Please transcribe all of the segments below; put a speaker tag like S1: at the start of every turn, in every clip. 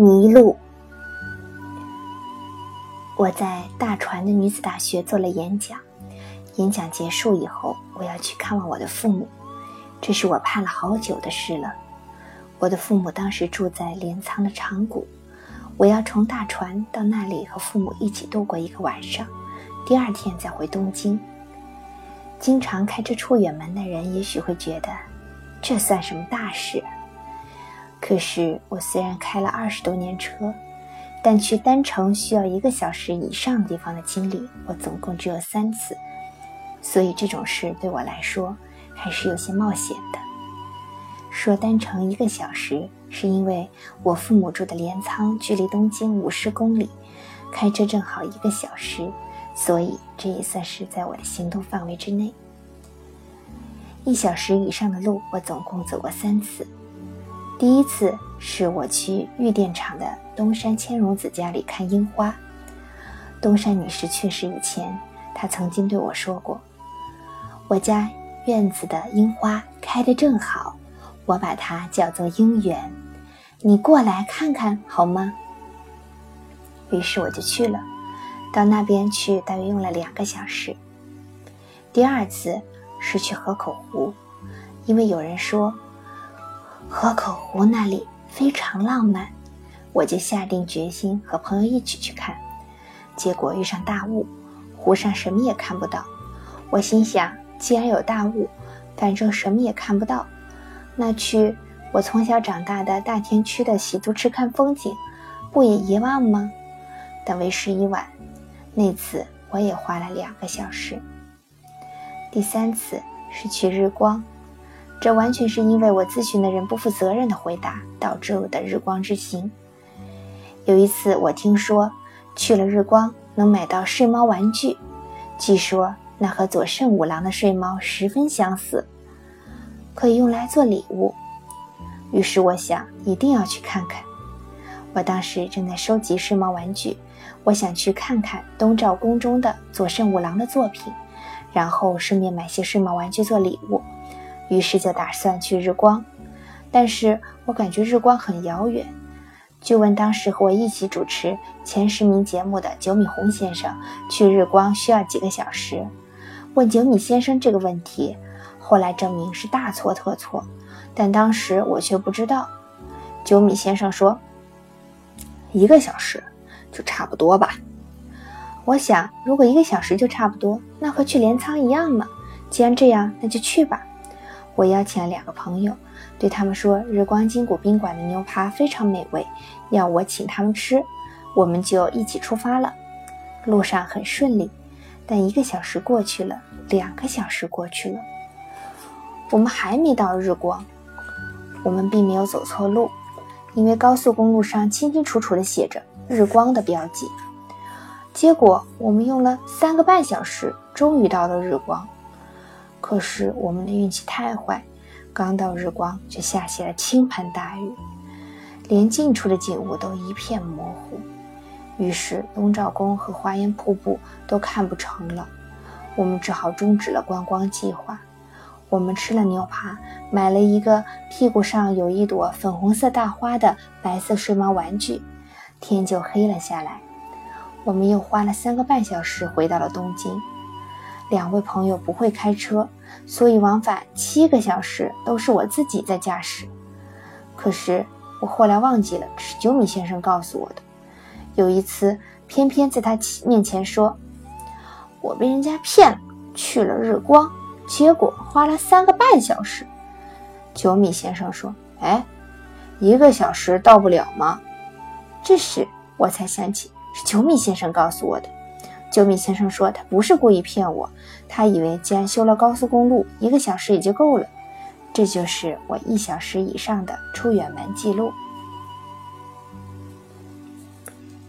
S1: 迷路。我在大船的女子大学做了演讲，演讲结束以后，我要去看望我的父母，这是我盼了好久的事了。我的父母当时住在镰仓的长谷，我要乘大船到那里和父母一起度过一个晚上，第二天再回东京。经常开车出远门的人也许会觉得，这算什么大事？可是我虽然开了二十多年车。但去单程需要一个小时以上地方的经历，我总共只有三次，所以这种事对我来说还是有些冒险的。说单程一个小时，是因为我父母住的镰仓距离东京五十公里，开车正好一个小时，所以这也算是在我的行动范围之内。一小时以上的路，我总共走过三次。第一次是我去玉电厂的东山千荣子家里看樱花。东山女士去世以前，她曾经对我说过：“我家院子的樱花开得正好，我把它叫做樱园，你过来看看好吗？”于是我就去了，到那边去大约用了两个小时。第二次是去河口湖，因为有人说。河口湖那里非常浪漫，我就下定决心和朋友一起去看。结果遇上大雾，湖上什么也看不到。我心想，既然有大雾，反正什么也看不到，那去我从小长大的大田区的喜都池看风景，不也遗忘吗？但为时已晚。那次我也花了两个小时。第三次是去日光。这完全是因为我咨询的人不负责任的回答，导致我的日光之行。有一次，我听说去了日光能买到睡猫玩具，据说那和佐圣五郎的睡猫十分相似，可以用来做礼物。于是我想一定要去看看。我当时正在收集睡猫玩具，我想去看看东照宫中的佐圣五郎的作品，然后顺便买些睡猫玩具做礼物。于是就打算去日光，但是我感觉日光很遥远，就问当时和我一起主持前十名节目的九米红先生，去日光需要几个小时？问九米先生这个问题，后来证明是大错特错，但当时我却不知道。九米先生说，一个小时就差不多吧。我想，如果一个小时就差不多，那和去镰仓一样嘛。既然这样，那就去吧。我邀请了两个朋友，对他们说日光金谷宾馆的牛扒非常美味，要我请他们吃。我们就一起出发了，路上很顺利。但一个小时过去了，两个小时过去了，我们还没到日光。我们并没有走错路，因为高速公路上清清楚楚地写着日光的标记。结果我们用了三个半小时，终于到了日光。可是我们的运气太坏，刚到日光就下起了倾盆大雨，连近处的景物都一片模糊，于是东照宫和花烟瀑布都看不成了。我们只好终止了观光计划。我们吃了牛扒，买了一个屁股上有一朵粉红色大花的白色睡猫玩具，天就黑了下来。我们又花了三个半小时回到了东京。两位朋友不会开车，所以往返七个小时都是我自己在驾驶。可是我后来忘记了，是九米先生告诉我的。有一次，偏偏在他面前说，我被人家骗了，去了日光，结果花了三个半小时。九米先生说：“哎，一个小时到不了吗？”这时我才想起是九米先生告诉我的。九米先生说：“他不是故意骗我，他以为既然修了高速公路，一个小时也就够了。这就是我一小时以上的出远门记录。”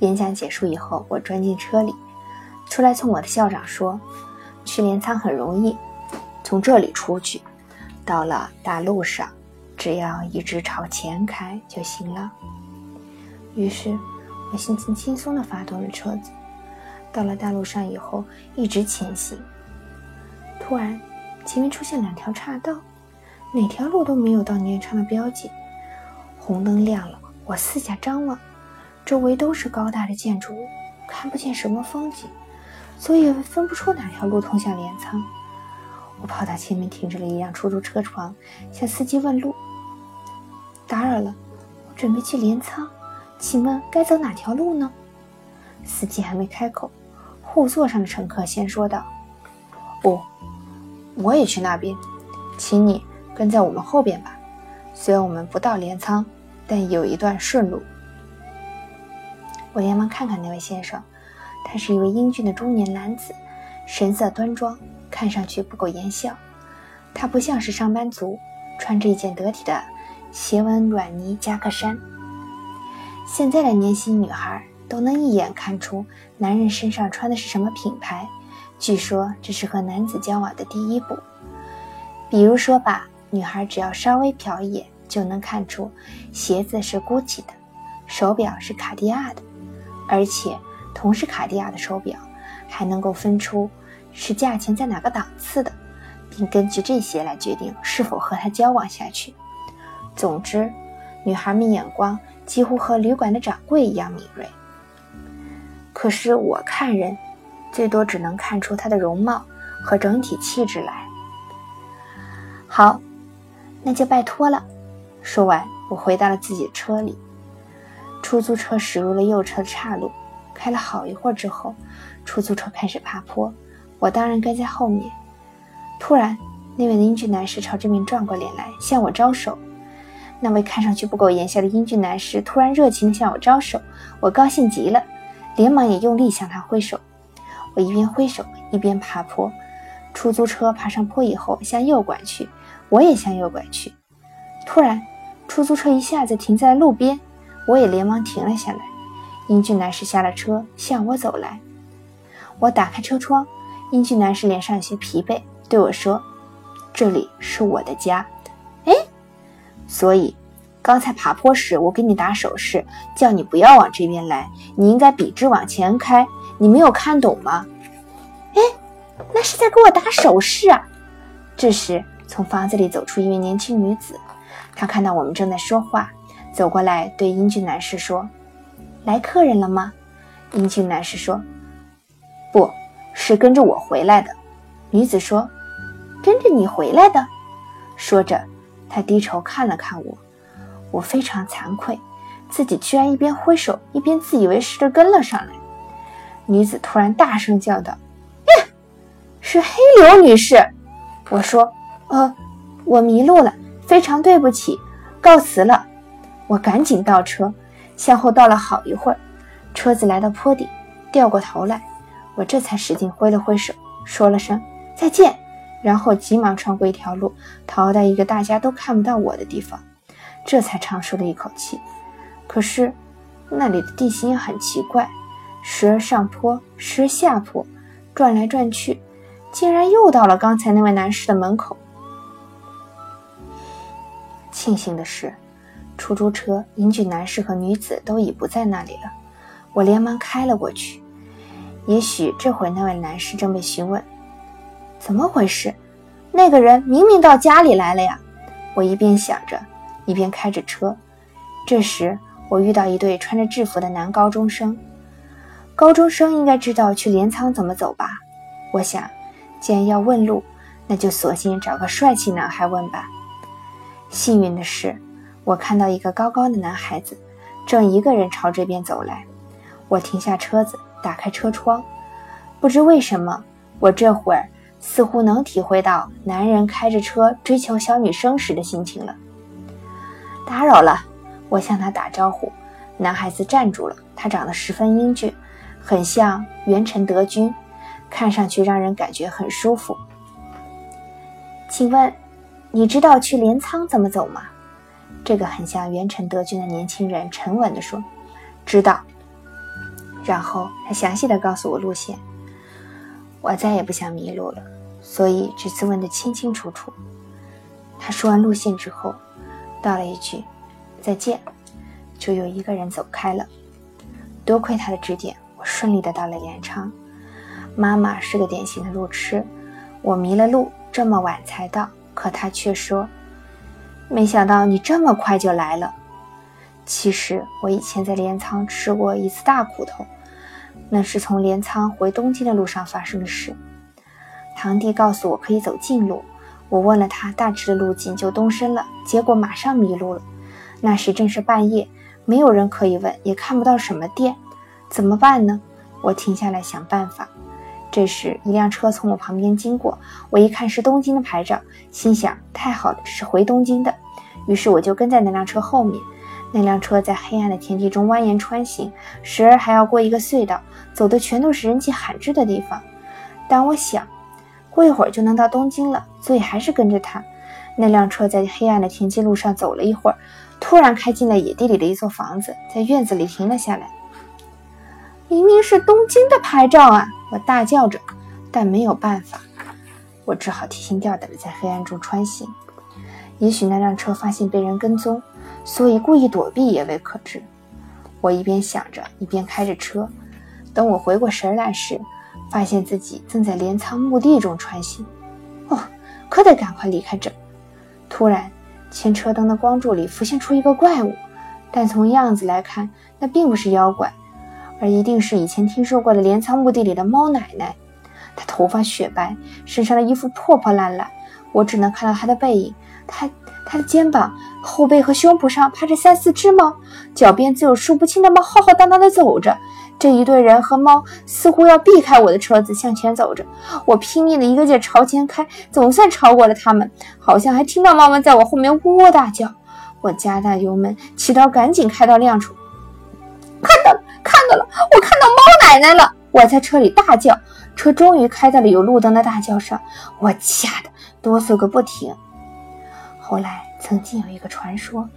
S1: 演讲结束以后，我钻进车里，出来冲我的校长说：“去镰仓很容易，从这里出去，到了大路上，只要一直朝前开就行了。”于是，我心情轻松地发动了车子。到了大路上以后，一直前行。突然，前面出现两条岔道，哪条路都没有到年长的标记。红灯亮了，我四下张望，周围都是高大的建筑物，看不见什么风景，所以分不出哪条路通向镰仓。我跑到前面停着了一辆出租车床，向司机问路。打扰了，我准备去镰仓，请问该走哪条路呢？司机还没开口，后座上的乘客先说道：“
S2: 不，我也去那边，请你跟在我们后边吧。虽然我们不到镰仓，但有一段顺路。”
S1: 我连忙看看那位先生，他是一位英俊的中年男子，神色端庄。看上去不苟言笑，他不像是上班族，穿着一件得体的斜纹软呢夹克衫。现在的年轻女孩都能一眼看出男人身上穿的是什么品牌，据说这是和男子交往的第一步。比如说吧，女孩只要稍微瞟一眼，就能看出鞋子是 GUCCI 的，手表是卡地亚的，而且同是卡地亚的手表，还能够分出。是价钱在哪个档次的，并根据这些来决定是否和他交往下去。总之，女孩们眼光几乎和旅馆的掌柜一样敏锐。可是我看人，最多只能看出他的容貌和整体气质来。好，那就拜托了。说完，我回到了自己的车里。出租车驶入了右侧的岔路，开了好一会儿之后，出租车开始爬坡。我当然跟在后面。突然，那位英俊男士朝这边转过脸来，向我招手。那位看上去不苟言笑的英俊男士突然热情地向我招手，我高兴极了，连忙也用力向他挥手。我一边挥手一边爬坡。出租车爬上坡以后向右拐去，我也向右拐去。突然，出租车一下子停在路边，我也连忙停了下来。英俊男士下了车，向我走来。我打开车窗。英俊男士脸上有些疲惫，对我说：“这里是我的家。”哎，所以刚才爬坡时我给你打手势，叫你不要往这边来，你应该笔直往前开。你没有看懂吗？哎，那是在给我打手势啊！这时，从房子里走出一位年轻女子，她看到我们正在说话，走过来对英俊男士说：“来客人了吗？”英俊男士说：“不。”是跟着我回来的，女子说：“跟着你回来的。”说着，她低头看了看我，我非常惭愧，自己居然一边挥手一边自以为是地跟了上来。女子突然大声叫道：“呀，是黑柳女士！”我说：“呃，我迷路了，非常对不起，告辞了。”我赶紧倒车，向后倒了好一会儿，车子来到坡底，掉过头来。我这才使劲挥了挥手，说了声再见，然后急忙穿过一条路，逃到一个大家都看不到我的地方，这才长舒了一口气。可是那里的地形很奇怪，时而上坡，时而下坡，转来转去，竟然又到了刚才那位男士的门口。庆幸的是，出租车、英俊男士和女子都已不在那里了，我连忙开了过去。也许这会那位男士正被询问，怎么回事？那个人明明到家里来了呀！我一边想着，一边开着车。这时，我遇到一对穿着制服的男高中生。高中生应该知道去镰仓怎么走吧？我想，既然要问路，那就索性找个帅气男孩问吧。幸运的是，我看到一个高高的男孩子，正一个人朝这边走来。我停下车子。打开车窗，不知为什么，我这会儿似乎能体会到男人开着车追求小女生时的心情了。打扰了，我向他打招呼。男孩子站住了，他长得十分英俊，很像元辰德君，看上去让人感觉很舒服。请问，你知道去镰仓怎么走吗？这个很像元辰德君的年轻人沉稳地说：“知道。”然后他详细的告诉我路线，我再也不想迷路了，所以这次问得清清楚楚。他说完路线之后，道了一句再见，就又一个人走开了。多亏他的指点，我顺利的到了镰仓。妈妈是个典型的路痴，我迷了路，这么晚才到，可他却说，没想到你这么快就来了。
S2: 其实我以前在镰仓吃过一次大苦头，那是从镰仓回东京的路上发生的事。堂弟告诉我可以走近路，我问了他大致的路径就东升了，结果马上迷路了。那时正是半夜，没有人可以问，也看不到什么店，怎么办呢？我停下来想办法。这时一辆车从我旁边经过，我一看是东京的牌照，心想太好了，是回东京的。于是我就跟在那辆车后面。那辆车在黑暗的田地中蜿蜒穿行，时而还要过一个隧道，走的全都是人迹罕至的地方。但我想，过一会儿就能到东京了，所以还是跟着他。那辆车在黑暗的田间路上走了一会儿，突然开进了野地里的一座房子，在院子里停了下来。明明是东京的牌照啊！我大叫着，但没有办法，我只好提心吊胆地在黑暗中穿行。也许那辆车发现被人跟踪，所以故意躲避也未可知。我一边想着，一边开着车。等我回过神来时，发现自己正在镰仓墓地中穿行。哦，可得赶快离开这儿！突然，前车灯的光柱里浮现出一个怪物，但从样子来看，那并不是妖怪。而一定是以前听说过的镰仓墓地里的猫奶奶。她头发雪白，身上的衣服破破烂烂，我只能看到她的背影。她她的肩膀、后背和胸脯上趴着三四只猫，脚边则有数不清的猫浩浩荡荡地走着。这一对人和猫似乎要避开我的车子向前走着。我拼命的一个劲朝前开，总算超过了他们，好像还听到猫们在我后面呜呜大叫。我加大油门，祈祷赶紧开到亮处。看到了。看到了，我看到猫奶奶了！我在车里大叫，车终于开到了有路灯的大桥上，我吓得哆嗦个不停。后来曾经有一个传说，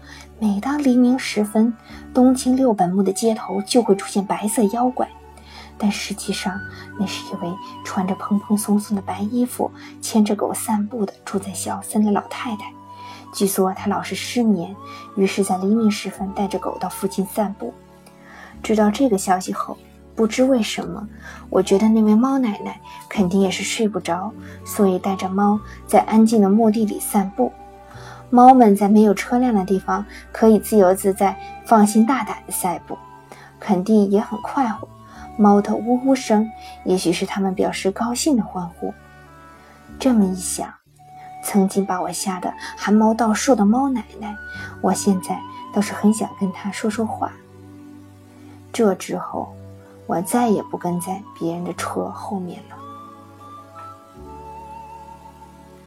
S2: 每当黎明时分，东京六本木的街头就会出现白色妖怪，但实际上那是一位穿着蓬蓬松松的白衣服、牵着狗散步的住在小森的老太太。据说她老是失眠，于是，在黎明时分带着狗到附近散步。知道这个消息后，不知为什么，我觉得那位猫奶奶肯定也是睡不着，所以带着猫在安静的墓地里散步。猫们在没有车辆的地方可以自由自在、放心大胆地散步，肯定也很快活。猫的呜呜声，也许是它们表示高兴的欢呼。这么一想，曾经把我吓得汗毛倒竖的猫奶奶，我现在倒是很想跟她说说话。这之后，我再也不跟在别人的车后面了。